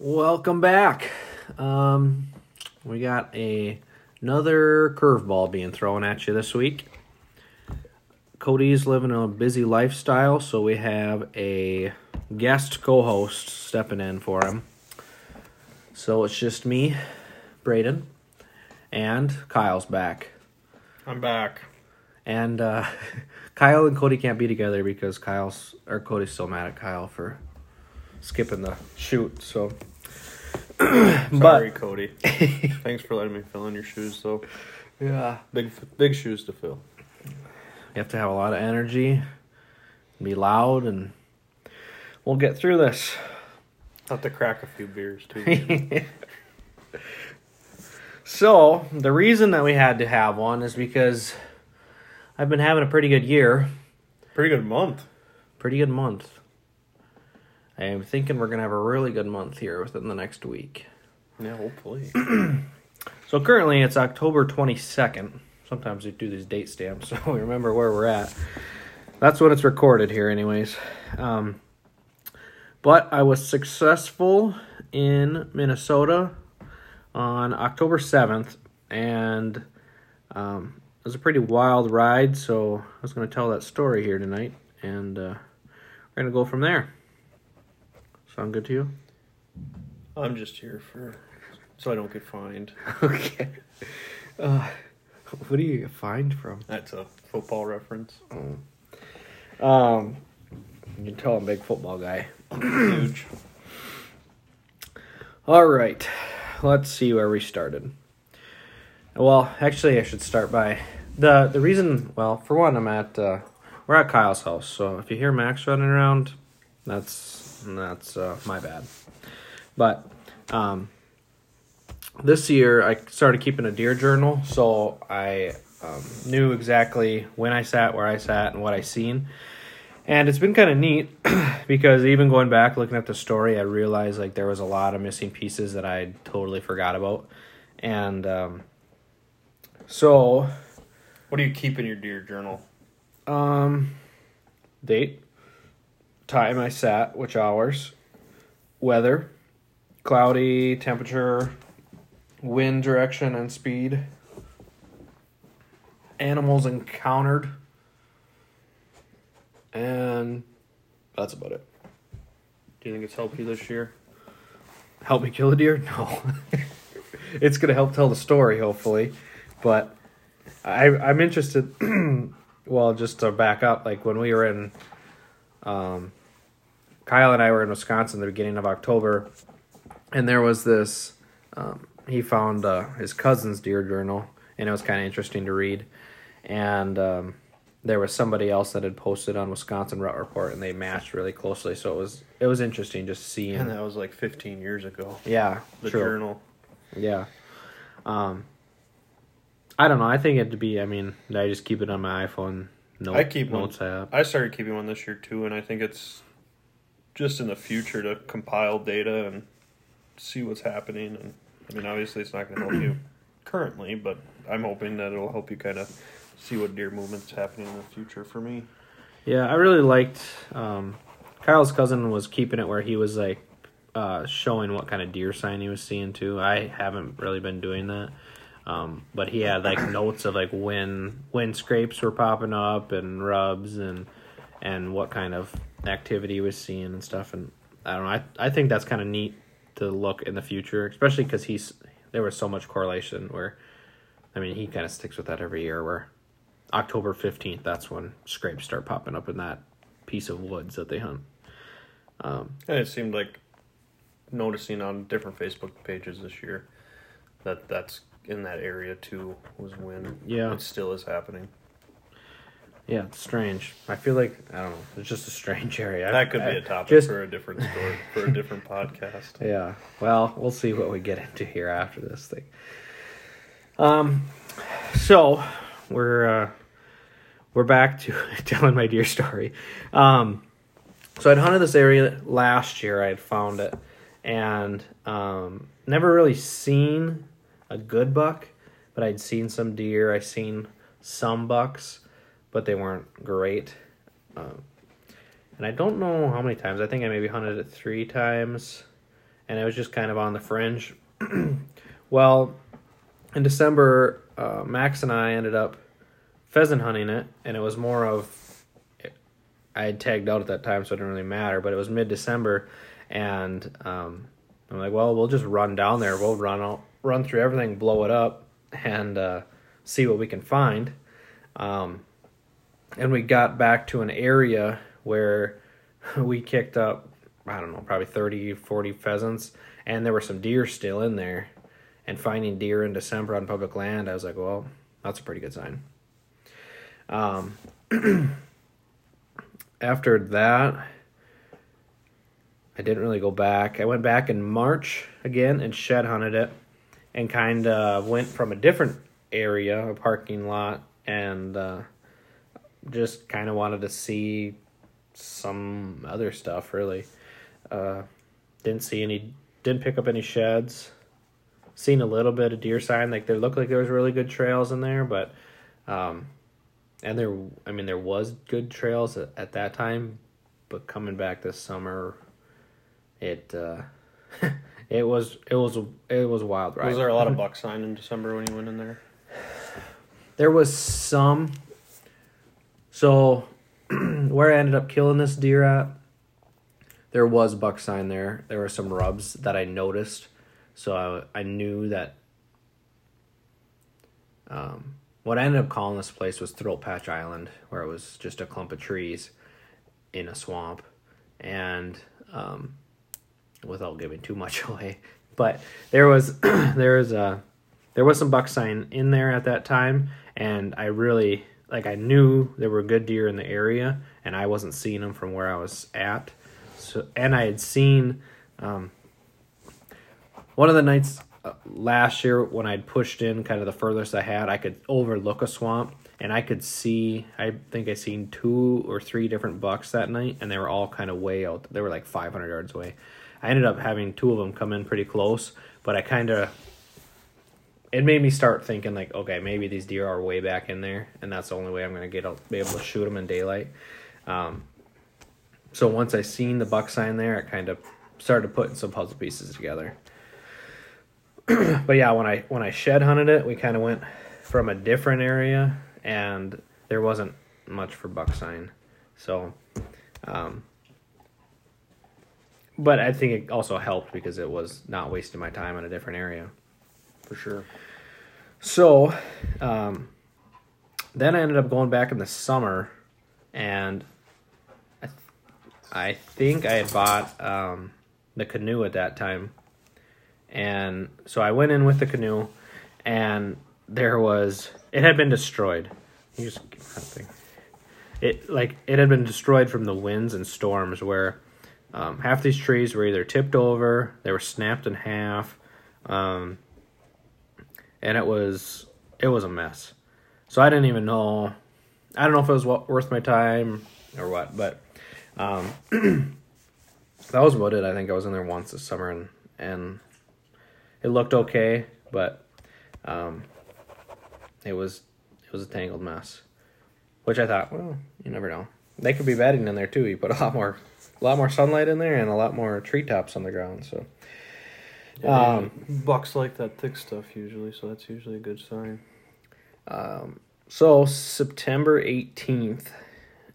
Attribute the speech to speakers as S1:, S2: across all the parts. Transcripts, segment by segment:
S1: Welcome back. Um, we got a another curveball being thrown at you this week. Cody's living a busy lifestyle, so we have a guest co-host stepping in for him. So it's just me, Brayden, and Kyle's back.
S2: I'm back.
S1: And uh, Kyle and Cody can't be together because Kyle's or Cody's still mad at Kyle for skipping the shoot. So,
S2: Sorry, Cody. Thanks for letting me fill in your shoes, though.
S1: yeah,
S2: Big, big shoes to fill.
S1: you have to have a lot of energy, be loud, and we'll get through this.
S2: Have to crack a few beers too.
S1: So the reason that we had to have one is because I've been having a pretty good year,
S2: Pretty good month.
S1: pretty good month. I'm thinking we're gonna have a really good month here within the next week.
S2: Yeah, hopefully.
S1: So currently it's October 22nd. Sometimes we do these date stamps so we remember where we're at. That's when it's recorded here, anyways. Um, but I was successful in Minnesota on October 7th, and um, it was a pretty wild ride. So I was going to tell that story here tonight, and uh, we're going to go from there. Sound good to you?
S2: I'm just here for so I don't get fined.
S1: okay. Uh, what do you get fined from?
S2: That's a football reference.
S1: Um, you can tell I'm a big football guy.
S2: Huge.
S1: All right, let's see where we started. Well, actually, I should start by the the reason. Well, for one, I'm at uh, we're at Kyle's house, so if you hear Max running around, that's that's uh, my bad. But um, this year, I started keeping a deer journal, so I um, knew exactly when I sat, where I sat, and what I seen. And it's been kind of neat because even going back looking at the story, I realized like there was a lot of missing pieces that I totally forgot about. And um, so,
S2: What do you keep in your deer journal?
S1: um, date, time I sat, which hours, weather, cloudy, temperature, wind direction and speed, animals encountered, and that's about it.
S2: Do you think it's helped you this year?
S1: help me kill a deer? No. it's gonna help tell the story, hopefully. But I I'm interested well, just to back up, like when we were in um Kyle and I were in Wisconsin the beginning of October and there was this um, he found uh, his cousin's deer journal and it was kind of interesting to read and um, there was somebody else that had posted on Wisconsin Rut Report and they matched really closely so it was it was interesting just seeing
S2: And that was like 15 years ago.
S1: yeah,
S2: The
S1: true.
S2: journal.
S1: Yeah. Um I don't know. I think it'd be I mean, I just keep it on my iPhone
S2: I keep one.
S1: notes app.
S2: I started keeping one this year too, and I think it's just in the future to compile data and see what's happening. And I mean, obviously, it's not going to help you currently, but I'm hoping that it'll help you kind of see what deer movement's happening in the future for me.
S1: Yeah, I really liked um Kyle's cousin was keeping it where he was like uh showing what kind of deer sign he was seeing too. I haven't really been doing that. Um, but he had like notes of like when when scrapes were popping up and rubs and and what kind of activity he was seeing and stuff. And I don't know. I I think that's kind of neat to look in the future, especially because he's there was so much correlation where, I mean, he kind of sticks with that every year. Where October fifteenth, that's when scrapes start popping up in that piece of woods that they hunt. Um,
S2: And it seemed like noticing on different Facebook pages this year that that's in that area too was when
S1: Yeah.
S2: it still is happening.
S1: yeah, it's strange. I feel like I don't know. It's just a strange area.
S2: That could
S1: I-
S2: be a topic
S1: just-
S2: for a different story for a different podcast.
S1: Yeah. Well, we'll see what we get into here after this thing. Um, so we're uh, we're back to telling my deer story. Um, so I'd hunted this area last year. I had found it, and um, never really seen a good buck, but I'd seen some deer. I seen some bucks, but they weren't great. Um, and I don't know how many times. I think I maybe hunted it three times, and it was just kind of on the fringe. well, in December, uh, Max and I ended up pheasant hunting it, and it was more of I had tagged out at that time, so it didn't really matter. But it was mid December, and um, I'm like, well, we'll just run down there. We'll run out, run through everything, blow it up, and uh, see what we can find. Um, and we got back to an area where we kicked up, I don't know, probably 30, 40 pheasants, and there were some deer still in there. And finding deer in December on public land, I was like, well, that's a pretty good sign. Um, after that, I didn't really go back. I went back in March again and shed hunted it and kind of went from a different area, a parking lot, and uh, just kind of wanted to see some other stuff really. Uh, didn't see any, didn't pick up any sheds. Seen a little bit of deer sign, like there looked like there was really good trails in there, but um, and there i mean there was good trails at, at that time but coming back this summer it uh it was it was it was wild
S2: right was there a lot of buck sign in december when you went in there?
S1: There was some. So where i ended up killing this deer at there was buck sign there. There were some rubs that i noticed. So i, I knew that um what I ended up calling this place was Throat Patch Island, where it was just a clump of trees in a swamp, and um, without giving too much away, but there was there was a there was some buck sign in there at that time, and I really like I knew there were good deer in the area, and I wasn't seeing them from where I was at. So and I had seen um, one of the nights last year when I'd pushed in kind of the furthest I had, I could overlook a swamp and I could see. I think I seen two or three different bucks that night, and they were all kind of way out. They were like 500 yards away. I ended up having two of them come in pretty close, but I kind of it made me start thinking like, okay, maybe these deer are way back in there, and that's the only way I'm gonna get out, be able to shoot them in daylight. Um, so once I seen the buck sign there, it kind of started putting some puzzle pieces together. but yeah, when I when I shed hunted it, we kind of went from a different area, and there wasn't much for buck sign, so. Um, but I think it also helped because it was not wasting my time in a different area,
S2: for sure.
S1: So, um, then I ended up going back in the summer, and I, th- I think I had bought um, the canoe at that time and so I went in with the canoe, and there was it had been destroyed. You just thing. It like it had been destroyed from the winds and storms where um, half these trees were either tipped over, they were snapped in half, um, and it was it was a mess. So I didn't even know. I don't know if it was worth my time or what, but um, that was about it. I think I was in there once this summer, and and it looked okay, but um, it was it was a tangled mess. Which I thought, well, you never know. They could be bedding in there too. You put a lot more a lot more sunlight in there and a lot more treetops on the ground. So
S2: um, bucks like that thick stuff usually, so that's usually a good sign.
S1: Um, so September eighteenth.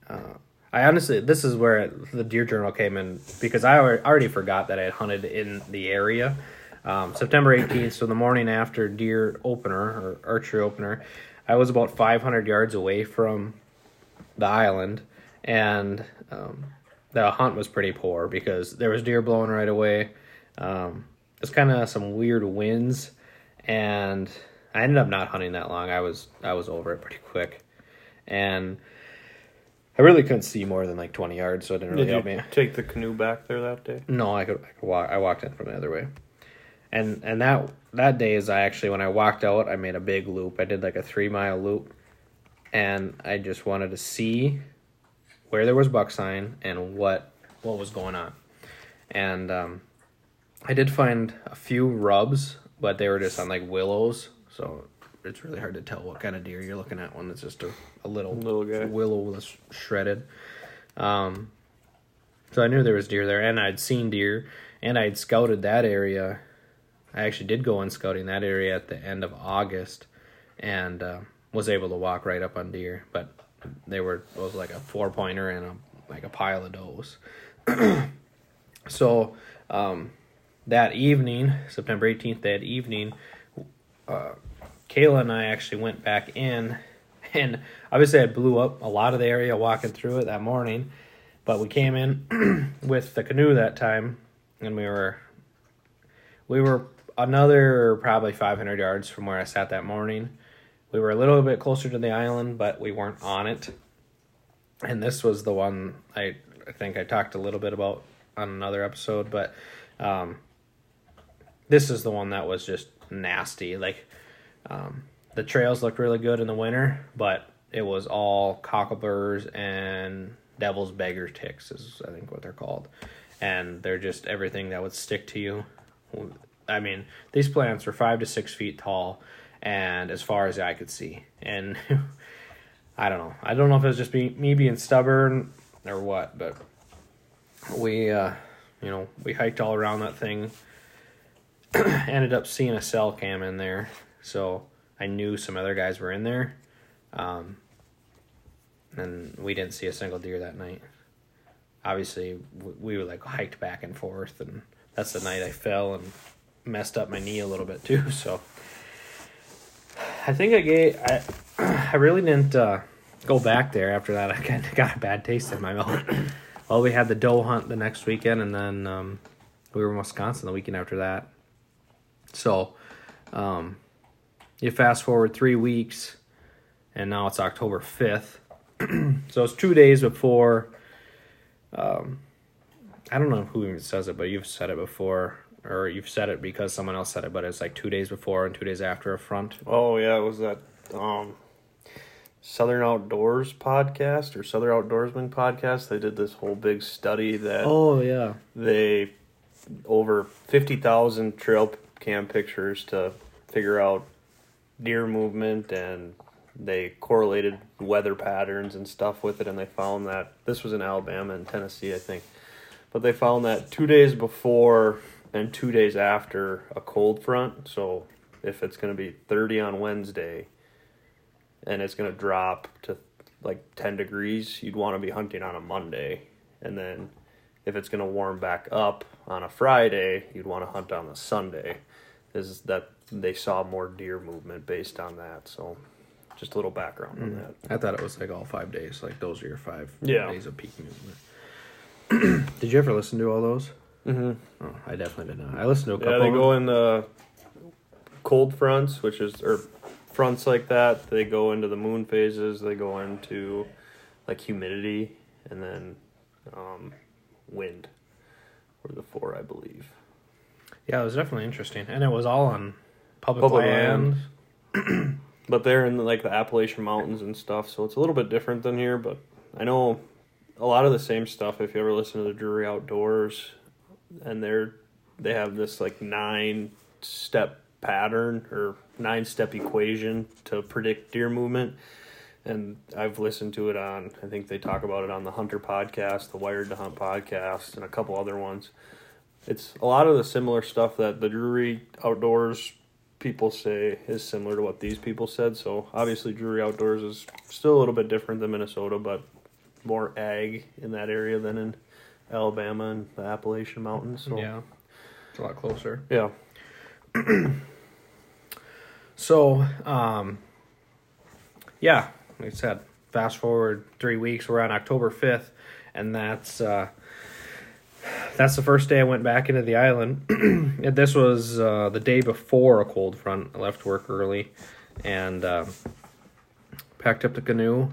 S1: Uh, I honestly, this is where the deer journal came in because I already forgot that I had hunted in the area. Um, September 18th, so the morning after deer opener or archery opener, I was about 500 yards away from the island, and um, the hunt was pretty poor because there was deer blowing right away. Um, it's kind of some weird winds, and I ended up not hunting that long. I was I was over it pretty quick, and I really couldn't see more than like 20 yards, so it didn't really
S2: Did
S1: help me.
S2: Take the canoe back there that day.
S1: No, I could, I could walk. I walked in from the other way and and that that day is I actually when I walked out I made a big loop. I did like a three mile loop, and I just wanted to see where there was buck sign and what what was going on, and um, I did find a few rubs, but they were just on like willows, so it's really hard to tell what kind of deer you're looking at when it's just a, a little
S2: little guy.
S1: willow that's shredded. Um, so I knew there was deer there, and I'd seen deer, and I'd scouted that area. I actually did go in scouting that area at the end of August, and uh, was able to walk right up on deer. But they were it was like a four pointer and a like a pile of does. so um, that evening, September eighteenth, that evening, uh, Kayla and I actually went back in, and obviously I blew up a lot of the area walking through it that morning. But we came in with the canoe that time, and we were we were another probably 500 yards from where I sat that morning. We were a little bit closer to the island, but we weren't on it. And this was the one I, I think I talked a little bit about on another episode, but um, this is the one that was just nasty. Like um, the trails looked really good in the winter, but it was all cockleburs and devil's beggar ticks, is I think what they're called, and they're just everything that would stick to you. I mean, these plants were five to six feet tall, and as far as I could see, and I don't know. I don't know if it was just be, me being stubborn or what, but we, uh, you know, we hiked all around that thing. Ended up seeing a cell cam in there, so I knew some other guys were in there. Um, and we didn't see a single deer that night. Obviously, we were like hiked back and forth, and that's the night I fell and messed up my knee a little bit too. So I think I gave I I really didn't uh, go back there after that. I kind of got a bad taste in my mouth. well, we had the doe hunt the next weekend, and then um, we were in Wisconsin the weekend after that. So um, you fast forward three weeks, and now it's October fifth. so it's two days before. Um, I don't know who even says it, but you've said it before or you've said it because someone else said it, but it's like two days before and two days after a front.
S2: Oh yeah, it was that um, Southern Outdoors podcast or Southern Outdoorsman podcast. They did this whole big study that
S1: oh yeah
S2: they over fifty thousand trail cam pictures to figure out deer movement and they correlated weather patterns and stuff with it and they found that this was in Alabama and Tennessee I think but they found that two days before and two days after a cold front. So if it's going to be 30 on Wednesday and it's going to drop to like 10 degrees, you'd want to be hunting on a Monday. And then if it's going to warm back up on a Friday, you'd want to hunt on a Sunday. Is that they saw more deer movement based on that. So just a little background on hmm. that.
S1: I thought it was like all five days. Like those are your five
S2: Yeah.
S1: days of peak movement. Did you ever listen to all those?
S2: Mm-hmm.
S1: Oh, I definitely did not. I listened to a couple.
S2: Yeah, they
S1: of
S2: go in the cold fronts, which is or fronts like that. They go into the moon phases. They go into like humidity and then um, wind. Were the four, I believe.
S1: Yeah, it was definitely interesting, and it was all on public,
S2: Public
S1: land.
S2: land. But they're in like the Appalachian Mountains and stuff, so it's a little bit different than here. But I know a lot of the same stuff. If you ever listen to the Drury Outdoors, and they're they have this like nine step pattern or nine step equation to predict deer movement. And I've listened to it on, I think they talk about it on the Hunter podcast, the Wired to Hunt podcast, and a couple other ones. It's a lot of the similar stuff that the Drury Outdoors people say is similar to what these people said. So obviously, Drury Outdoors is still a little bit different than Minnesota, but more ag in that area than in Alabama and the Appalachian Mountains. So,
S1: Yeah, it's a lot closer.
S2: yeah.
S1: So, um, yeah, like I said, fast forward three weeks, we're on October fifth, and that's uh, that's the first day I went back into the island. this was uh, the day before a cold front. I left work early, and um, packed up the canoe.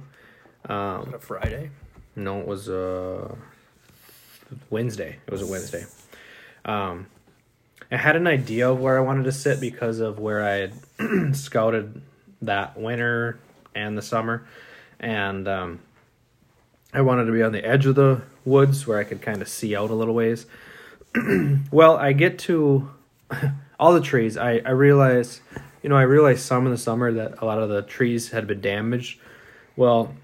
S1: Um,
S2: a Friday.
S1: no, it was uh, Wednesday. It was a Wednesday. Um, I had an idea of where I wanted to sit because of where I had scouted that winter and the summer, and um, I wanted to be on the edge of the woods where I could kind of see out a little ways. well, I get to all the trees. I I realize, you know, I realized some in the summer that a lot of the trees had been damaged. Well,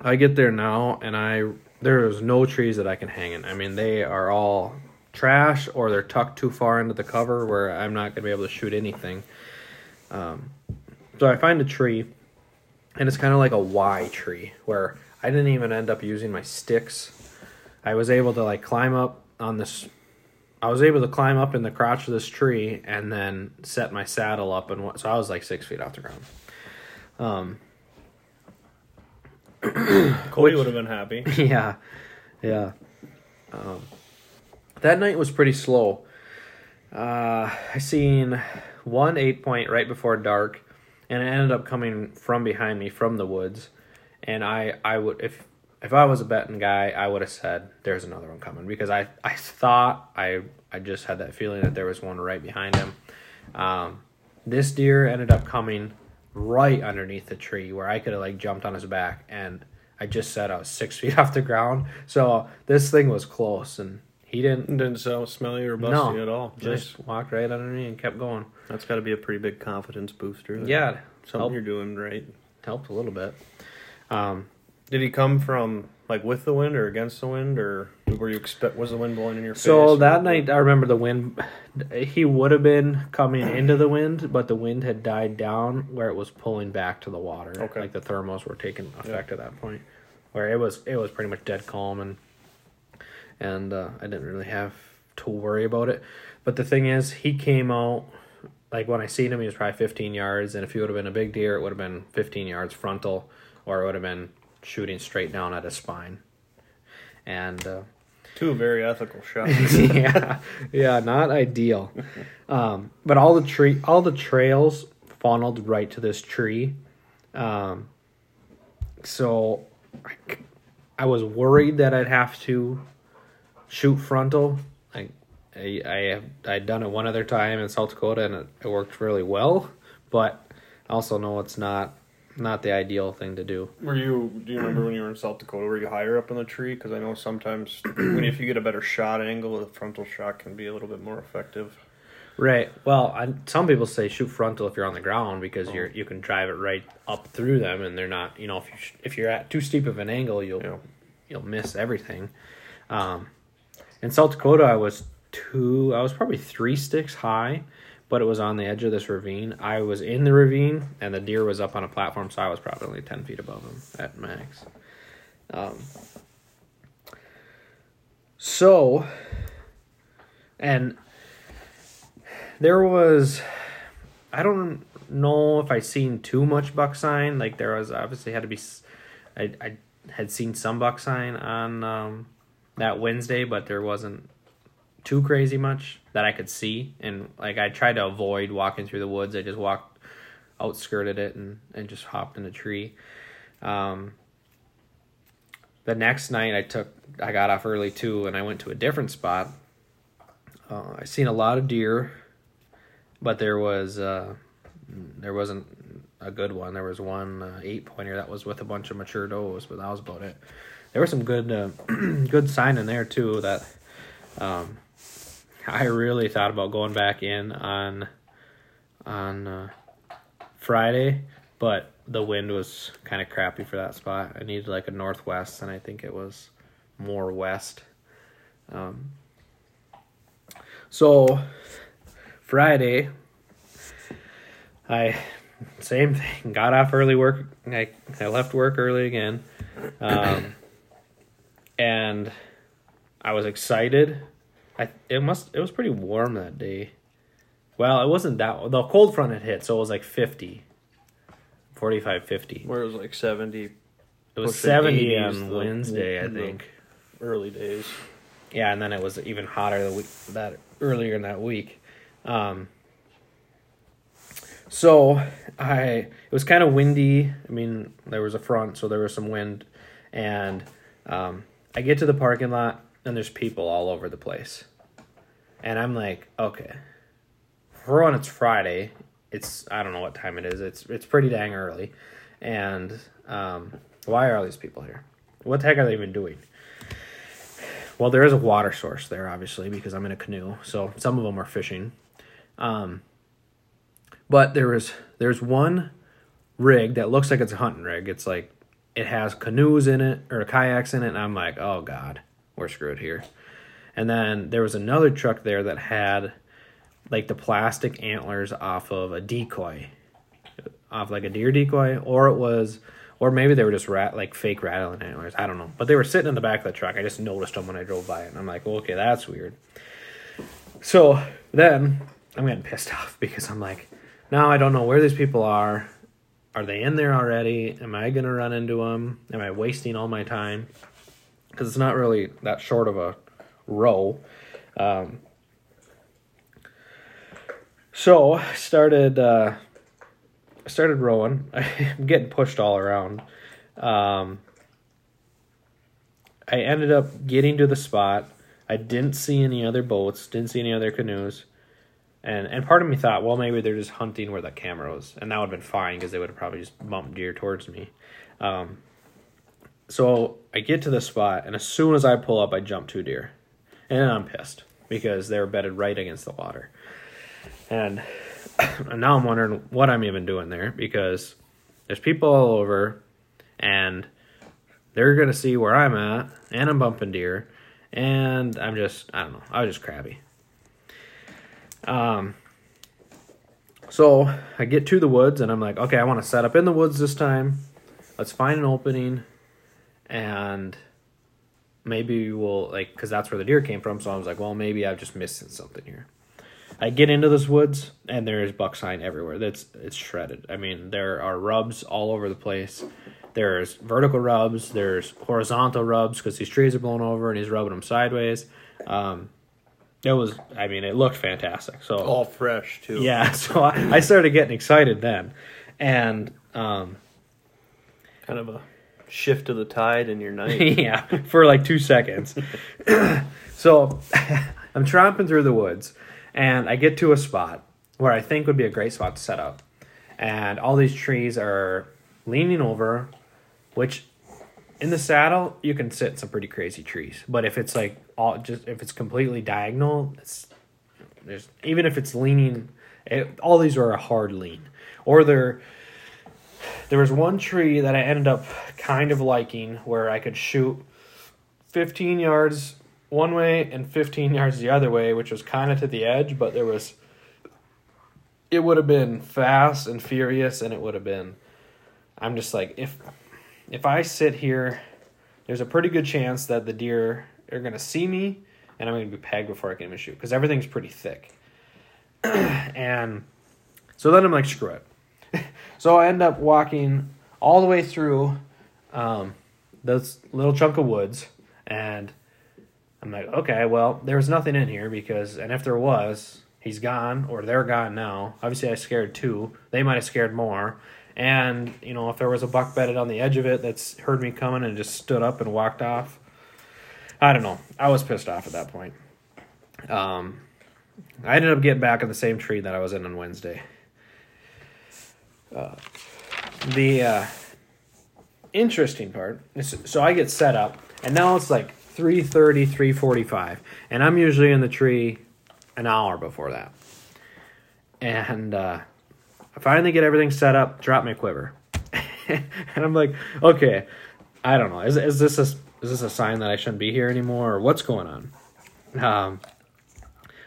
S1: I get there now, and I there is no trees that I can hang in. I mean, they are all trash or they're tucked too far into the cover where I'm not gonna be able to shoot anything. Um, so I find a tree, and it's kind of like a Y tree where I didn't even end up using my sticks. I was able to like climb up on this. I was able to climb up in the crotch of this tree and then set my saddle up and so I was like six feet off the ground. Um,
S2: Cody would have been happy.
S1: yeah, yeah. Um, that night was pretty slow. Uh, I seen one eight point right before dark, and it ended up coming from behind me from the woods. And I, I would if if I was a betting guy, I would have said there's another one coming because I, I thought I I just had that feeling that there was one right behind him. Um, this deer ended up coming right underneath the tree where I could have like jumped on his back and I just said I was six feet off the ground. So this thing was close and he didn't
S2: Didn't sound smelly or busty
S1: No,
S2: at all.
S1: just
S2: Just
S1: walked right under me and kept going.
S2: that's got to be a pretty big confidence booster.
S1: Yeah,
S2: something
S1: helped,
S2: you're doing right.
S1: helped a little bit. Um,
S2: Did he come from like with the wind or against the wind, or were you expect was the wind blowing in your face?
S1: so that night, I remember the wind. He would have been coming into the wind, but the wind had died down where it was pulling back to the water.
S2: Okay.
S1: like the thermals were taking effect at that point, where it was it was pretty much dead calm and and uh, I didn't really have to worry about it. But the thing is, he came out like when I seen him, he was probably 15 yards, and if he would have been a big deer, it would have been 15 yards frontal, or it would have been shooting straight down at his spine. And uh,
S2: two very ethical shots.
S1: yeah, yeah, not ideal. Um, but all the tree, all the trails funneled right to this tree. Um, so I was worried that I'd have to shoot frontal. I, I, I have I'd done it one other time in South Dakota and it, it worked really well, but I also know it's not not the ideal thing to do.
S2: Were you? Do you remember when you were in South Dakota? Were you higher up in the tree? Because I know sometimes when if you get a better shot angle, the frontal shot can be a little bit more effective.
S1: Right. Well, I, some people say shoot frontal if you're on the ground because you're you can drive it right up through them, and they're not. You know, if you sh- if you're at too steep of an angle, you'll
S2: Yeah.
S1: you'll miss everything. Um, in South Dakota, I was two. I was probably three sticks high, but it was on the edge of this ravine. I was in the ravine, and the deer was up on a platform, so I was probably only ten feet above him at max. Um, so, and there was, I don't know if I seen too much buck sign. Like there was obviously had to be, I I had seen some buck sign on um, that Wednesday, but there wasn't too crazy much that I could see. And like I tried to avoid walking through the woods. I just walked, outskirted it, and and just hopped in a tree. Um, the next night I took I got off early too, and I went to a different spot. Uh, I seen a lot of deer, but there was uh, there wasn't a good one. There was one uh, eight pointer that was with a bunch of mature does, but that was about it. There was some good uh, good sign in there too that um, I really thought about going back in on on uh, Friday, but the wind was kind of crappy for that spot. I needed like a northwest, and I think it was more west. Um, so Friday, I same thing. Got off early work. I I left work early again, um, and I was excited. I it must it was pretty warm that day. Well, it wasn't that the cold front had hit, so it was like 50, 45, 50.
S2: Where it was like seventy
S1: It was 70
S2: 80s
S1: on
S2: the-
S1: Wednesday, I think.
S2: early days.
S1: Yeah, and then it was even hotter the week that earlier in that week. Um, so I it was kind of windy. I mean, there was a front, so there was some wind, and um, I get to the parking lot and there's people all over the place, and I'm like, okay. For one, it's Friday. It's I don't know what time it is. It's it's pretty dang early, and um, why are all these people here? What the heck are they even doing? Well, there is a water source there, obviously, because I'm in a canoe. So some of them are fishing. Um, but there is there's one rig that looks like it's a hunting rig. It's like it has canoes in it or kayaks in it, and I'm like, oh god, we're screwed here. And then there was another truck there that had like the plastic antlers off of a decoy, off like a deer decoy, or it was, or maybe they were just rat like fake rattling antlers. I don't know, but they were sitting in the back of the truck. I just noticed them when I drove by it, and I'm like, well, okay, that's weird. So then I'm getting pissed off because I'm like, now I don't know where these people are. Are they in there already? Am I gonna run into them? Am I wasting all my time? Because it's not really that short of a row. Um, so I started uh, started rowing. I'm getting pushed all around. Um, I ended up getting to the spot. I didn't see any other boats. Didn't see any other canoes. And and part of me thought, well, maybe they're just hunting where the camera was, and that would have been fine because they would have probably just bumped deer towards me. Um, so I get to the spot, and as soon as I pull up, I jump two deer, and I'm pissed because they're bedded right against the water. And, and now I'm wondering what I'm even doing there because there's people all over, and they're gonna see where I'm at, and I'm bumping deer, and I'm just I don't know I was just crabby. Um. So I get to the woods, and I'm like, okay, I want to set up in the woods this time. Let's find an opening, and maybe we'll like because that's where the deer came from. So I was like, well, maybe I've just missed something here. I get into this woods and there's buck sign everywhere. That's it's shredded. I mean, there are rubs all over the place. There's vertical rubs. There's horizontal rubs because these trees are blown over and he's rubbing them sideways. Um, it was, I mean, it looked fantastic. So
S2: All fresh too.
S1: yeah, so I, I started getting excited then, and um,
S2: Kind of a shift of the tide in your night.
S1: yeah, for like two seconds. so I'm tromping through the woods, and I get to a spot where I think would be a great spot to set up. And all these trees are leaning over, which in the saddle you can sit some pretty crazy trees. But if it's like all just if it's completely diagonal, it's there's even if it's leaning, it, all these are a hard lean, or they're there was one tree that I ended up kind of liking where I could shoot 15 yards one way and 15 yards the other way, which was kind of to the edge, but there was it would have been fast and furious and it would have been I'm just like if if I sit here there's a pretty good chance that the deer are going to see me and I'm going to be pegged before I can even shoot because everything's pretty thick. and so then I'm like screw it. So I end up walking all the way through um, this little chunk of woods, and I'm like, okay, well, there's nothing in here because, and if there was, he's gone or they're gone now. Obviously, I scared two. They might have scared more. And you know, if there was a buck bedded on the edge of it that's heard me coming and just stood up and walked off, I don't know. I was pissed off at that point. Um, I ended up getting back in the same tree that I was in on Wednesday. Uh, the uh, interesting part is so I get set up, and now it's like 3.30, 3.45, and I'm usually in the tree an hour before that. And uh, I finally get everything set up, drop my quiver. and I'm like, okay, I don't know. Is, is this a, is this a sign that I shouldn't be here anymore, or what's going on? Um,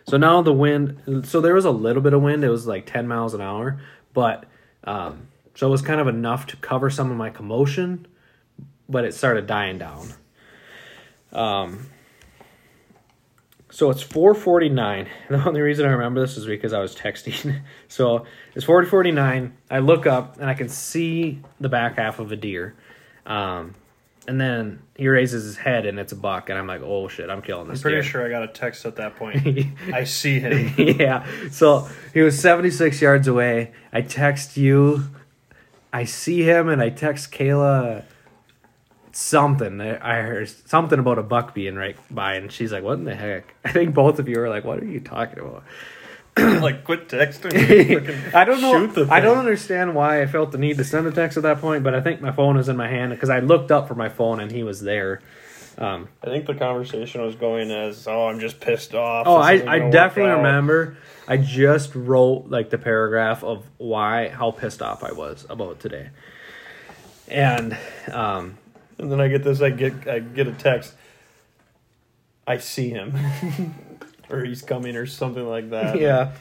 S1: so now the wind, so there was a little bit of wind. It was like 10 miles an hour, but um, so it was kind of enough to cover some of my commotion, but it started dying down. Um, so it's 449. The only reason I remember this is because I was texting. so it's 449. I look up and I can see the back half of a deer. Um, and then he raises his head and it's a buck, and I'm like, oh shit, I'm killing this.
S2: I'm pretty
S1: deer.
S2: sure I got a text at that point. I see him.
S1: yeah. So he was 76 yards away. I text you. I see him and I text Kayla something. I heard something about a buck being right by, and she's like, "What in the heck?" I think both of you were like, "What are you talking about?"
S2: like, quit texting. me.
S1: I don't know.
S2: Shoot the
S1: I don't understand why I felt the need to send a text at that point, but I think my phone was in my hand because I looked up for my phone and he was there. Um,
S2: I think the conversation was going as, "Oh, I'm just pissed off."
S1: Oh, I, I definitely remember. I just wrote like the paragraph of why how pissed off I was about today, and um,
S2: And then I get this. I get I get a text. I see him, or he's coming, or something like that.
S1: yeah.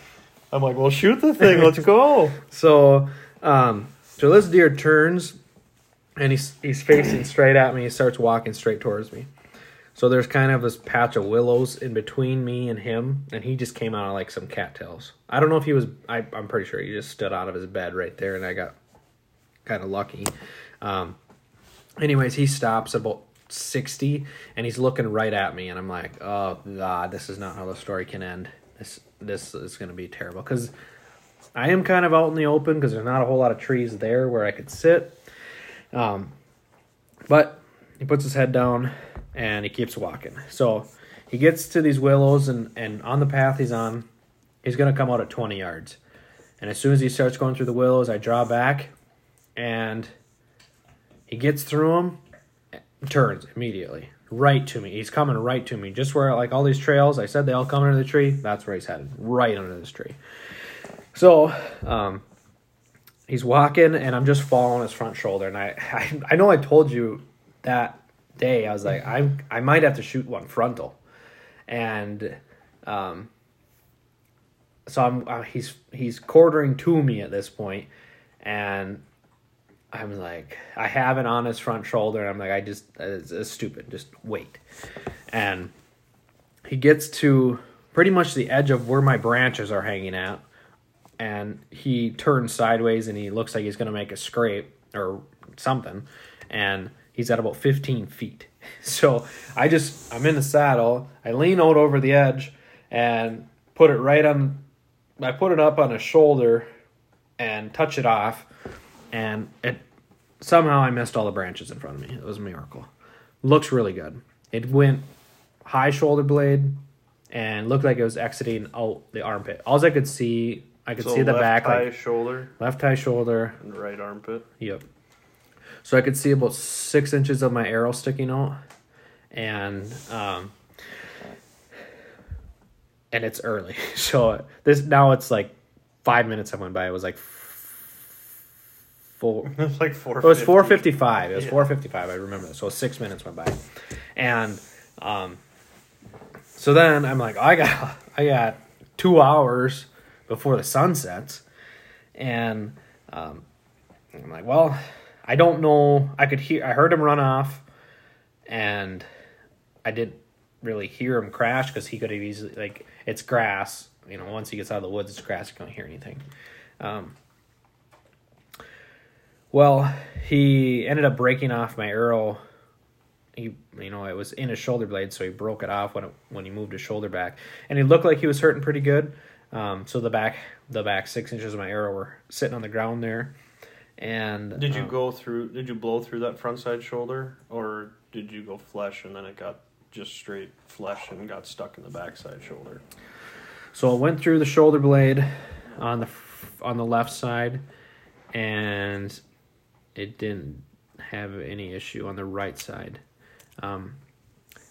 S2: I'm like, well, shoot the thing. Let's go.
S1: So, um, so this deer turns, and he's he's facing straight at me. He starts walking straight towards me. So there's kind of this patch of willows in between me and him, and he just came out of like some cattails. I don't know if he was. I, I'm pretty sure he just stood out of his bed right there, and I got kind of lucky. Um, anyways, he stops about sixty, and he's looking right at me, and I'm like, oh god, this is not how the story can end. This this is gonna be terrible because I am kind of out in the open because there's not a whole lot of trees there where I could sit. Um, but he puts his head down and he keeps walking. So he gets to these willows and, and on the path he's on, he's going to come out at 20 yards. And as soon as he starts going through the willows, I draw back and he gets through them, turns immediately right to me. He's coming right to me. Just where like all these trails, I said they all come under the tree. That's where he's headed, right under this tree. So, um, he's walking, and I'm just following his front shoulder. And I, I, I know I told you that day. I was like, I'm, I might have to shoot one frontal, and, um, so I'm, uh, he's, he's quartering to me at this point, and I'm like, I have it on his front shoulder, and I'm like, I just, it's, it's stupid. Just wait, and he gets to pretty much the edge of where my branches are hanging out and he turns sideways and he looks like he's going to make a scrape or something and he's at about 15 feet so i just i'm in the saddle i lean out over the edge and put it right on i put it up on his shoulder and touch it off and it somehow i missed all the branches in front of me it was a miracle looks really good it went high shoulder blade and looked like it was exiting out the armpit all i could see I could
S2: So
S1: see the
S2: left
S1: back,
S2: high
S1: like
S2: shoulder
S1: left high shoulder.
S2: and right armpit.
S1: Yep. So I could see about six inches of my arrow sticking out, and um, and it's early. So this now it's like five minutes have went by. It was like four.
S2: It's like four.
S1: It was four fifty five. It was
S2: Yeah.
S1: four fifty five. I remember that. So six minutes went by, and um, so then I'm like, I got I got two hours before the sun sets, and um, I'm like, well, I don't know. I could hear. I heard him run off, and I didn't really hear him crash because he could have easily like it's grass. You know, once he gets out of the woods, it's grass. You can't hear anything. Um, well, he ended up breaking off my arrow. He, you know, it was in his shoulder blade, so he broke it off when it, when he moved his shoulder back, and he looked like he was hurting pretty good. Um, so the back, the back six inches of my arrow were sitting on the ground there, and
S2: Did you
S1: um,
S2: go through? Did you blow through that front side shoulder, or did you go flesh and then it got just straight flesh and got stuck in the backside shoulder?
S1: So it went through the shoulder blade on the on the left side, and it didn't have any issue on the right side. Um,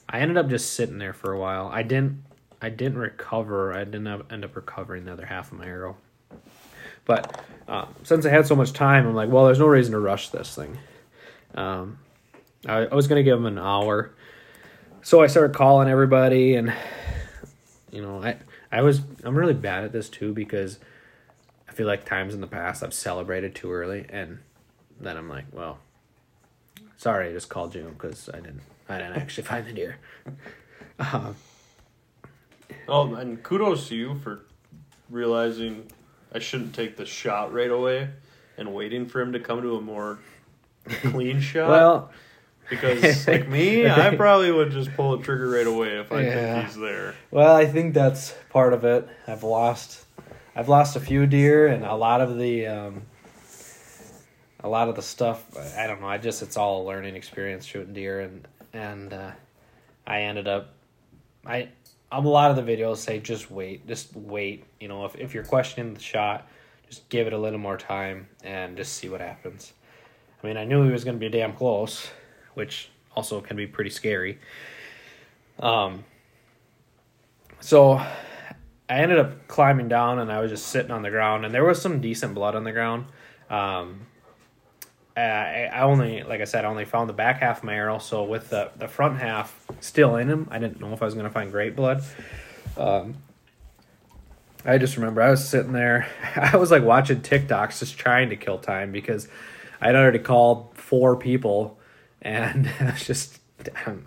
S1: I ended up just sitting there for a while. I didn't I didn't recover. I didn't end up recovering the other half of my arrow. But um, since I had so much time, I'm like, well, there's no reason to rush this thing. Um, I, I was gonna give him an hour, so I started calling everybody, and you know, I I was I'm really bad at this too because I feel like times in the past I've celebrated too early, and then I'm like, well, sorry, I just called you because I didn't I didn't actually find the deer. Uh,
S2: Oh, and kudos to you for realizing I shouldn't take the shot right away and waiting for him to come to a more clean shot.
S1: well,
S2: because like me, I probably would just pull the trigger right away if I
S1: Yeah.
S2: think he's there.
S1: Well, I think that's part of it. I've lost, I've lost a few deer, and a lot of the, um, a lot of the stuff. I don't know. I just it's all a learning experience shooting deer, and and uh, I ended up, I, a lot of the videos say just wait, just wait. You know, if if you're questioning the shot, just give it a little more time and just see what happens. I mean, I knew he was going to be damn close, which also can be pretty scary. Um, so I ended up climbing down and I was just sitting on the ground and there was some decent blood on the ground. Um, uh, I only, like I said, I only found the back half of my arrow. So with the the front half still in him, I didn't know if I was gonna find great blood. Um, I just remember I was sitting there. I was like watching TikToks, just trying to kill time because I'd already called four people, and I was just,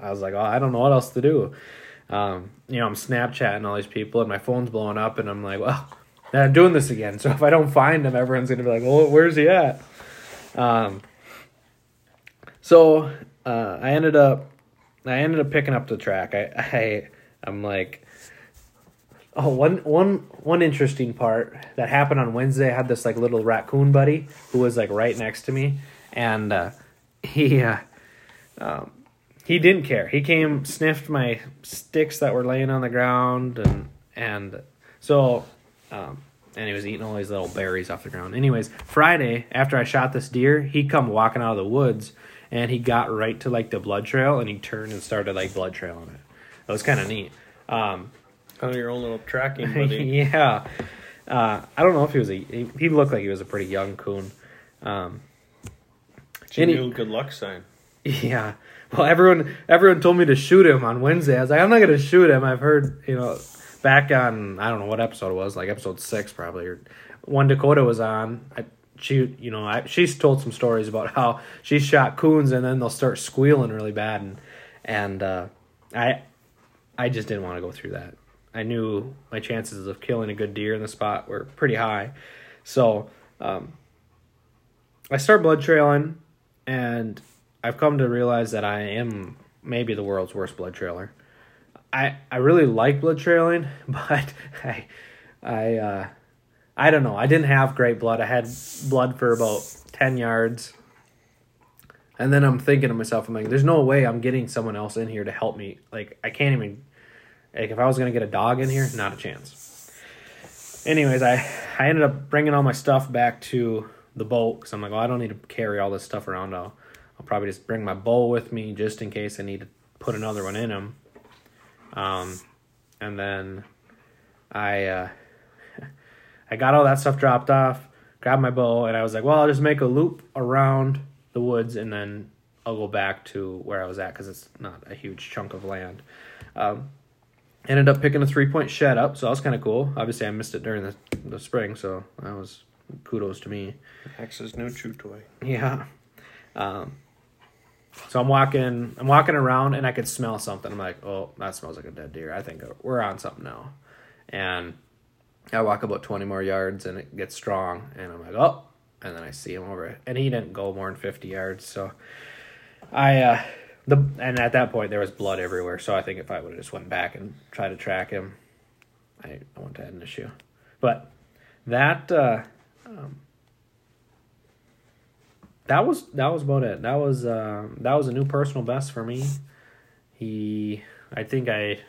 S1: I was like, oh, I don't know what else to do. Um, you know, I'm Snapchatting all these people, and my phone's blowing up, and I'm like, well, I'm doing this again. So if I don't find him, everyone's gonna be like, well, where's he at? Um, so uh, I ended up, I ended up picking up the track. I, I, I'm like Oh, one one one interesting part that happened on Wednesday. I had this like little raccoon buddy who was like right next to me, and uh, he uh, um, he didn't care. He came sniffed my sticks that were laying on the ground, and and so um, and he was eating all these little berries off the ground. Anyways, Friday after I shot this deer, he come walking out of the woods, and he got right to like the blood trail, and he turned and started like blood trailing it. It was kind of neat. Um,
S2: Kind of your own little tracking buddy.
S1: yeah. Uh, I don't know if he was a. He, he looked like he was a pretty young coon. Um,
S2: It's
S1: Any-
S2: new good luck sign.
S1: yeah. Well, everyone everyone told me to shoot him on Wednesday. I was like, I'm not gonna shoot him. I've heard you know back on I don't know what episode it was, like episode six probably, or one Dakota was on. I, she you know I, she's told some stories about how she shot coons and then they'll start squealing really bad and and uh, I I just didn't want to go through that. I knew my chances of killing a good deer in the spot were pretty high, so um, I start blood trailing, and I've come to realize that I am maybe the world's worst blood trailer. I I really like blood trailing, but I I uh, I don't know. I didn't have great blood. I had blood for about ten yards. And then I'm thinking to myself, I'm like, there's no way I'm getting someone else in here to help me. Like, I can't even like if I was gonna get a dog in here, not a chance. Anyways, I I ended up bringing all my stuff back to the boat because I'm like, well, I don't need to carry all this stuff around. I'll I'll probably just bring my bowl with me just in case I need to put another one in him. Um, and then I uh, I got all that stuff dropped off, grabbed my bow, and I was like, well, I'll just make a loop around the woods and then I'll go back to where I was at because it's not a huge chunk of land. Um, ended up picking a three point shed up, so that was kind of cool. Obviously, I missed it during the, the spring, so that was kudos to me.
S2: X's new chew toy.
S1: Yeah. Um, so I'm walking, I'm walking around, and I could smell something. I'm like, oh, that smells like a dead deer. I think we're on something now. And I walk about 20 more yards, and it gets strong, and I'm like, oh, and then I see him over, and he didn't go more than 50 yards. So I, uh, the and at that point there was blood everywhere. So I think if I would have just went back and tried to track him, I, I wouldn't have had an issue. But that. Uh, um, that was that was about it. That was uh, that was a new personal best for me. He, I think I.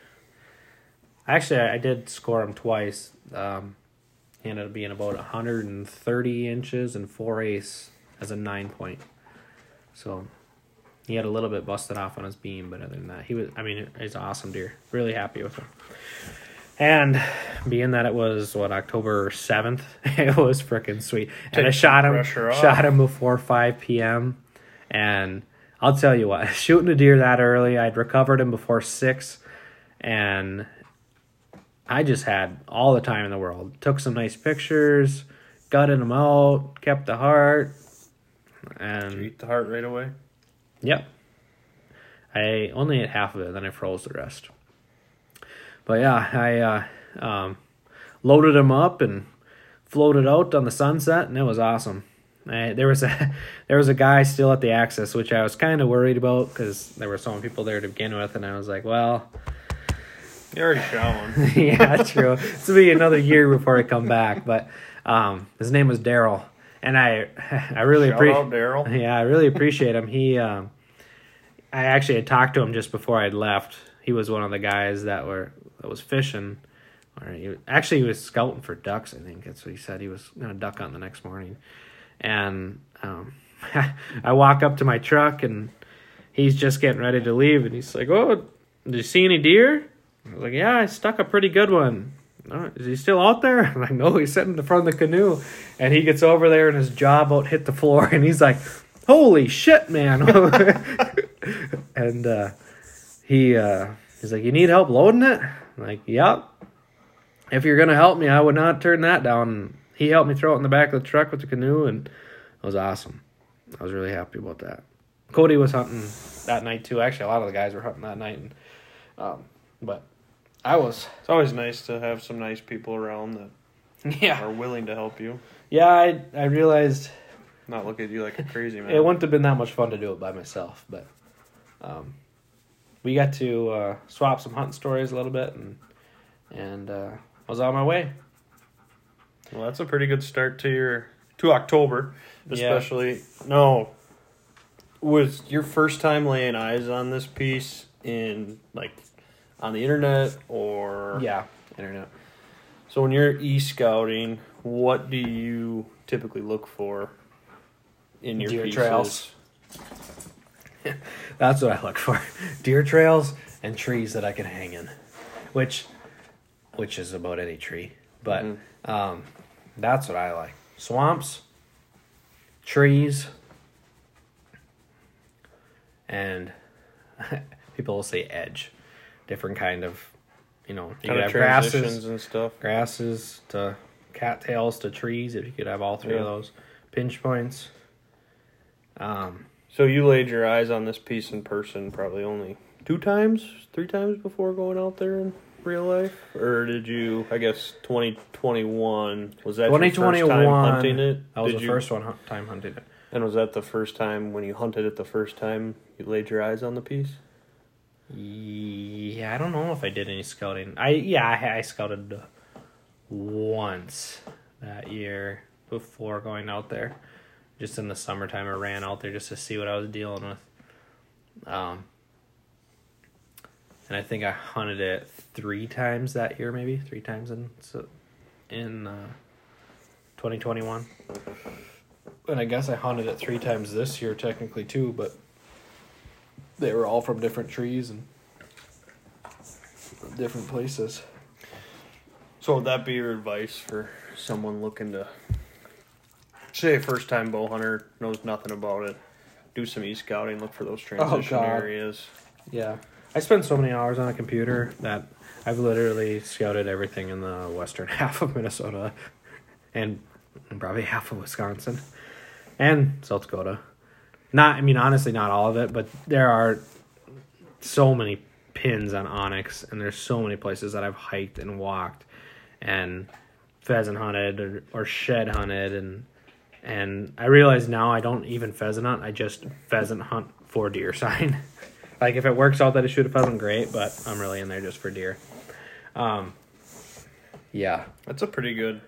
S1: Actually, I did score him twice. Um, he ended up being about 130 inches and four ace as a nine point. So, he had a little bit busted off on his beam, but other than that, he was. I mean, he's awesome deer. Really happy with him. And being that it was what October seventh, it was freaking sweet. and I shot him, shot him before five p.m. And I'll tell you what, shooting a deer that early, I'd recovered him before six, and I just had all the time in the world. Took some nice pictures, gutted him out, kept the heart,
S2: Did you
S1: and
S2: eat the heart right away?
S1: Yep. I only ate half of it, then I froze the rest. But yeah, I uh, um, loaded them up and floated out on the sunset, and it was awesome. I, there was a there was a guy still at the access, which I was kind of worried about because there were so many people there to begin with, and I was like, well,
S2: You already shot one.
S1: yeah, true. This will be another year before I come back. But um, his name was Daryl, and I I really appreciate.
S2: Daryl.
S1: Yeah, I really appreciate him. He, um, I actually had talked to him just before I'd left. He was one of the guys that were that was fishing, he, actually he was scouting for ducks. I think that's what he said. He was gonna duck hunt the next morning, and um, I walk up to my truck and he's just getting ready to leave, and he's like, "Oh, did you see any deer?" I was like, "Yeah, I stuck a pretty good one." "Oh, is he still out there? I'm like, no, he's sitting in the front of the canoe. And he gets over there and his jaw about hit the floor and he's like, holy shit, man. and uh, he uh, he's like, you need help loading it? I'm like, yep. If you're gonna help me, I would not turn that down. He helped me throw it in the back of the truck with the canoe, and it was awesome. I was really happy about that. Cody was hunting that night too. Actually, a lot of the guys were hunting that night, and um, but I was
S2: It's always nice to have some nice people around that
S1: yeah
S2: are willing to help you,
S1: yeah. I I realized
S2: not look at you like a crazy man.
S1: it wouldn't have been that much fun to do it by myself, but um, we got to uh, swap some hunting stories a little bit, and and uh, was on my way.
S2: Well, that's a pretty good start to your to October,
S1: Yeah.
S2: especially. No, was your first time laying eyes on this piece in like on the internet or
S1: Yeah, internet.
S2: So when you're e scouting, what do you typically look for in your
S1: Deer
S2: pieces?
S1: trails. That's what I look for: deer trails and trees that I can hang in, which, which is about any tree. But
S2: Mhm.
S1: um, that's what I like: swamps, trees, and people will say edge, different kind of, you know, you
S2: Kind
S1: could
S2: of
S1: have grasses,
S2: and stuff.
S1: grasses to cattails to trees. If you could have all three of those pinch points. Um,
S2: So you laid your eyes on this piece in person probably only two times, three times before going out there in real life, or did you? I guess twenty twenty one was that first time
S1: 2021,
S2: hunting it?
S1: that was
S2: Did
S1: the
S2: you,
S1: first one time hunting it.
S2: And was that the first time when you hunted it? The first time you laid your eyes on the piece?
S1: Yeah, I don't know if I did any scouting. I yeah, I, I scouted once that year before going out there. Just in the summertime, I ran out there just to see what I was dealing with. Um, and I think I hunted it three times that year, maybe three times in so in uh, twenty twenty one. And I guess I hunted it three times this year, technically too, but they were all from different trees and different places.
S2: So would that be your advice for someone looking to say first time bow hunter knows nothing about it? Do some e scouting, look for those oh, transition
S1: God.
S2: areas.
S1: Yeah, I spend so many hours on a computer that I've literally scouted everything in the western half of Minnesota, and probably half of Wisconsin, and South Dakota. Not, I mean, honestly, not all of it, but there are so many pins on onX, and there's so many places that I've hiked and walked, and pheasant hunted or, or shed hunted, and and I realize now I don't even pheasant hunt. I just pheasant hunt for deer sign. like if it works out that I shoot a pheasant, great. But I'm really in there just for deer. Um, yeah,
S2: That's a pretty good.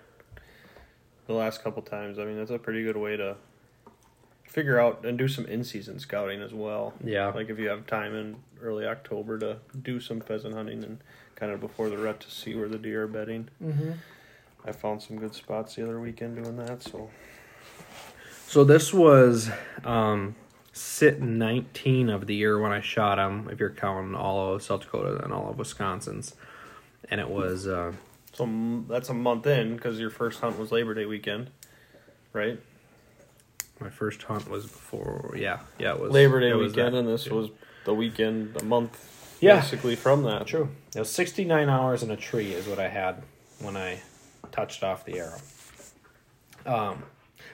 S2: The last couple times, I mean, that's a pretty good way to figure out and do some in season scouting as well.
S1: yeah,
S2: Like if you have time in early October to do some pheasant hunting and kind of before the rut to see where the deer are bedding.
S1: mm-hmm.
S2: I found some good spots the other weekend doing that. So
S1: So this was um, sit 19 of the year when I shot him. If you're counting all of South Dakota and all of Wisconsin's, and it was uh,
S2: so that's a month in because your first hunt was Labor Day weekend, right?
S1: my first hunt was before. Yeah, yeah, it was
S2: Labor Day
S1: was
S2: weekend,
S1: that.
S2: and this was the weekend a month
S1: Yeah.
S2: basically from that.
S1: True. It was 69 hours in a tree is what I had when I touched off the arrow. Um,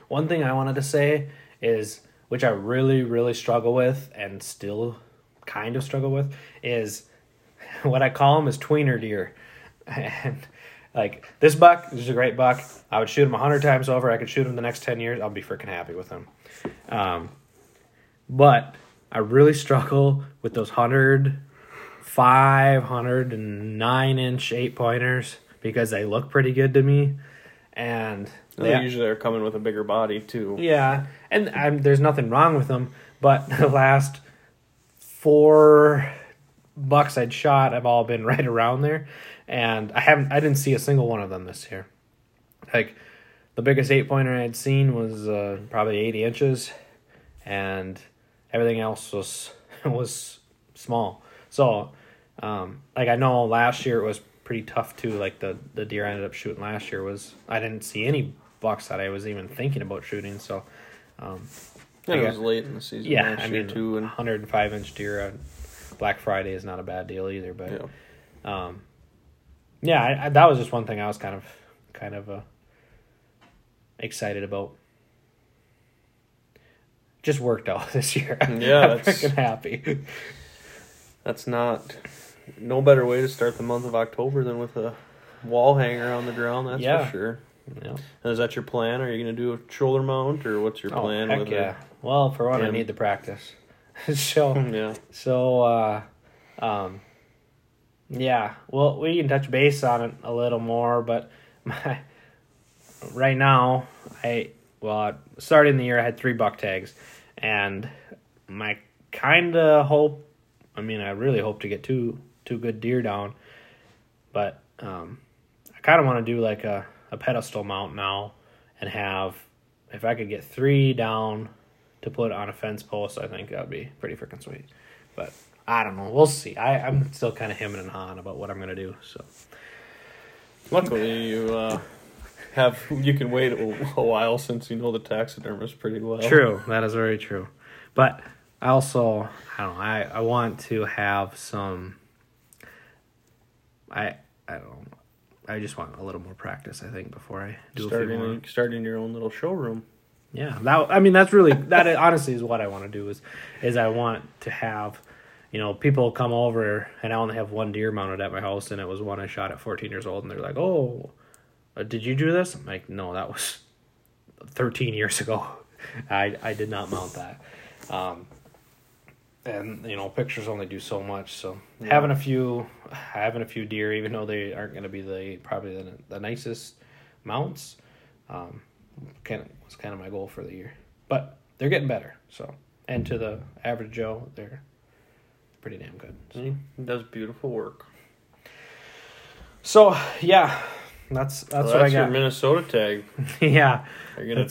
S1: one thing I wanted to say is, which I really, really struggle with and still kind of struggle with, is what I call them is tweener deer. And like this buck this is a great buck. I would shoot him a hundred times over. I could shoot him the next ten years. I'll be freaking happy with him. Um, but I really struggle with those hundred, five hundred and nine inch eight pointers because they look pretty good to me, and they
S2: usually are coming with a bigger body too.
S1: yeah, and I'm, there's nothing wrong with them, but the last four bucks I'd shot have all been right around there, and I haven't I didn't see a single one of them this year. Like the biggest eight pointer I'd seen was uh, probably 80 inches, and everything else was was small. So, um, like I know last year it was pretty tough too. Like the the deer I ended up shooting last year was I didn't see any bucks that I was even thinking about shooting. So, um, I
S2: it was late in the season
S1: yeah, I mean,
S2: too, and
S1: 105 inch deer on Black Friday is not a bad deal either. But
S2: yeah,
S1: um, yeah, I, I, that was just one thing I was kind of kind of uh, excited about. Just worked out this year.
S2: Yeah,
S1: I'm freaking happy.
S2: that's not no better way to start the month of October than with a wall hanger on the ground. That's
S1: Yeah.
S2: for sure.
S1: Yeah.
S2: And is that your plan? Are you going to do a shoulder mount, or what's your
S1: Oh,
S2: plan
S1: heck yeah. Well, for one, I need the practice. so?
S2: Yeah,
S1: So, uh, um, yeah, well, we can touch base on it a little more, but my, right now, I, well, starting the year, I had three buck tags, and my kind of hope, I mean, I really hope to get two, two good deer down, but, um, I kind of want to do like a, a pedestal mount now and have, if I could get three down to put on a fence post, I think that would be pretty freaking sweet. But I don't know. We'll see. I, I'm still kind of hemming and hawing about what I'm gonna do. So
S2: luckily you uh, have you can wait a, a while since you know the taxidermist pretty well.
S1: true. That is very true. But I also I don't know. I I want to have some. I I don't know. I just want a little more practice. I think before I do a few more.
S2: Starting starting your own little showroom.
S1: Yeah, that I mean that's really that honestly is what I want to do is is I want to have you know people come over and I only have one deer mounted at my house and it was one I shot at 14 years old and they're like, "Oh, uh, did you do this?" I'm like, "No, that was 13 years ago. I I did not mount that." Um and you know, pictures only do so much, so
S2: Yeah.
S1: having a few having a few deer even though they aren't going to be the probably the, the nicest mounts um kind of was kind of my goal for the year. But they're getting better. So, and to the average Joe, they're pretty damn good. So,
S2: He does beautiful work.
S1: so yeah, that's that's
S2: Well,
S1: what I
S2: that's your
S1: got.
S2: Minnesota tag.
S1: yeah,
S2: Are you gonna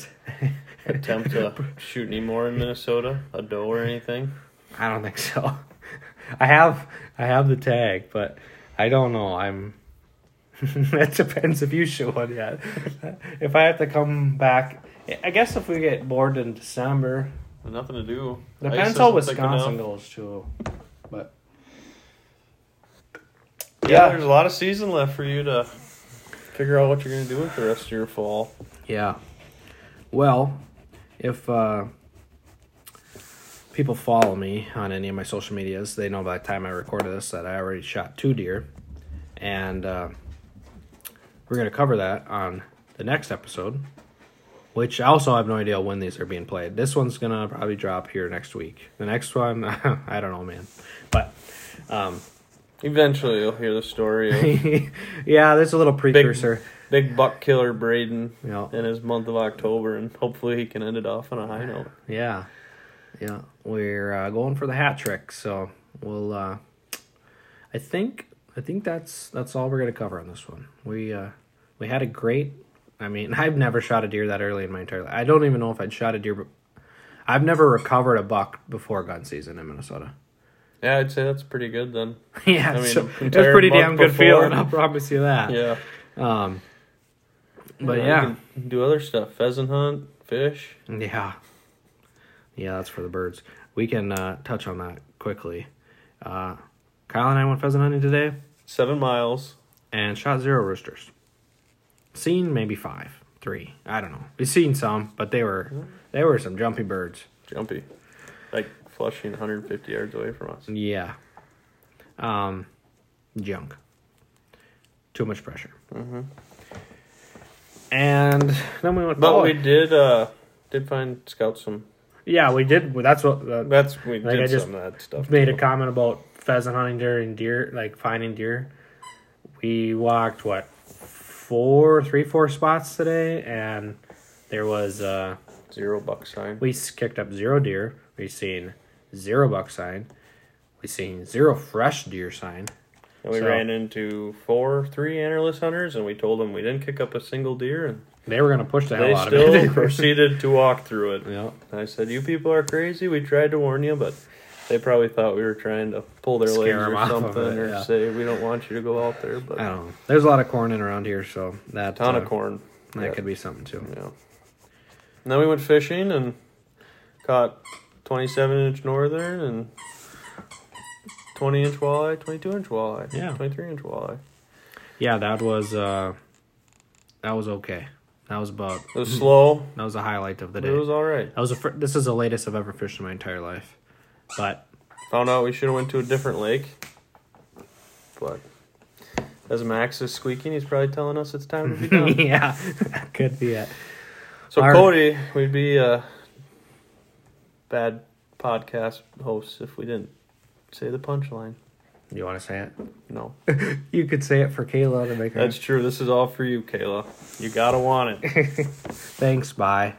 S2: attempt to shoot any more in Minnesota? A doe or anything?
S1: I don't think so. I have I have the tag, but I don't know. I'm. it depends if you shoot one yet. if I have to come back, I guess if we get bored in December,
S2: Nothing to do.
S1: depends how
S2: isn't thick
S1: Wisconsin
S2: enough.
S1: goes too. But
S2: Yeah,
S1: Yeah.
S2: there's a lot of season left for you to figure out what you're gonna do with the rest of your fall.
S1: Yeah. Well, if uh, people follow me on any of my social medias, they know by the time I recorded this that I already shot two deer. And uh, we're going to cover that on the next episode, which I also have no idea when these are being played. This one's going to probably drop here next week. The next one, I don't know, man. But um,
S2: Eventually, you'll hear the story of
S1: yeah, there's a little precursor.
S2: big buck killer
S1: Brayden
S2: in his month of October, and hopefully he can end it off on a high note.
S1: Yeah, yeah, we're uh, going for the hat trick, so we'll. Uh, I think I think that's that's all we're gonna cover on this one. We uh, we had a great. I mean, I've never shot a deer that early in my entire life. I don't even know if I'd shot a deer. But I've never recovered a buck before gun season in Minnesota.
S2: Yeah, I'd say that's pretty good then.
S1: yeah,
S2: I mean,
S1: so it's pretty damn good
S2: before.
S1: feeling. I'll promise you that.
S2: Yeah,
S1: Um, but yeah,
S2: can do other stuff: pheasant hunt, fish.
S1: Yeah. Yeah, that's for the birds. We can uh, touch on that quickly. Uh, Kyle and I went pheasant hunting today
S2: Seven miles.
S1: and shot zero roosters. Seen maybe five, three. I don't know. We've seen some, but they were they were some jumpy birds.
S2: Jumpy. Like flushing 150 yards away from us.
S1: Yeah. Um, junk. Too much pressure.
S2: hmm
S1: And then we went.
S2: But
S1: oh,
S2: we did uh did find scout some.
S1: Yeah, we did. That's what uh,
S2: That's we
S1: Like,
S2: did
S1: I just
S2: some of that stuff.
S1: made a
S2: too.
S1: comment about pheasant hunting during deer, like finding deer. We walked what four, three, four spots today, and there was uh,
S2: zero buck sign.
S1: we kicked up zero deer. We seen zero buck sign. We seen zero fresh deer sign.
S2: And we
S1: So-
S2: ran into four, three antlerless hunters, and we told them we didn't kick up a single deer, and
S1: They were gonna push the
S2: they
S1: hell out
S2: still
S1: of it.
S2: proceeded to walk through it.
S1: yeah,
S2: I said, "You people are crazy. We tried to warn you, but they probably thought we were trying to pull their
S1: Scare
S2: legs or something,
S1: it,
S2: or
S1: yeah.
S2: say we don't want you to go out there." But
S1: I don't know. There's a lot of corn in around here, so that
S2: ton
S1: uh,
S2: of corn.
S1: That
S2: Yeah.
S1: could be something too.
S2: Yeah. And then we went fishing and caught 27 inch northern and 20 inch walleye, 22 inch walleye,
S1: Yeah.
S2: 23 inch walleye.
S1: Yeah, that was uh, that was okay. That was about
S2: It was slow,
S1: that was a highlight of the day.
S2: it was all right.
S1: That was the fir- this is the latest I've ever fished in my entire life, but
S2: Found out we should have went to a different lake, but as Max is squeaking, he's probably telling us it's time to be done.
S1: yeah, that could be it.
S2: so
S1: right.
S2: Cody, we'd be a bad podcast hosts if we didn't say the punchline.
S1: You want to say it?
S2: No,
S1: You could say it for Kayla to make her.
S2: that's true. This is all for you, Kayla. You gotta want it.
S1: Thanks. Bye.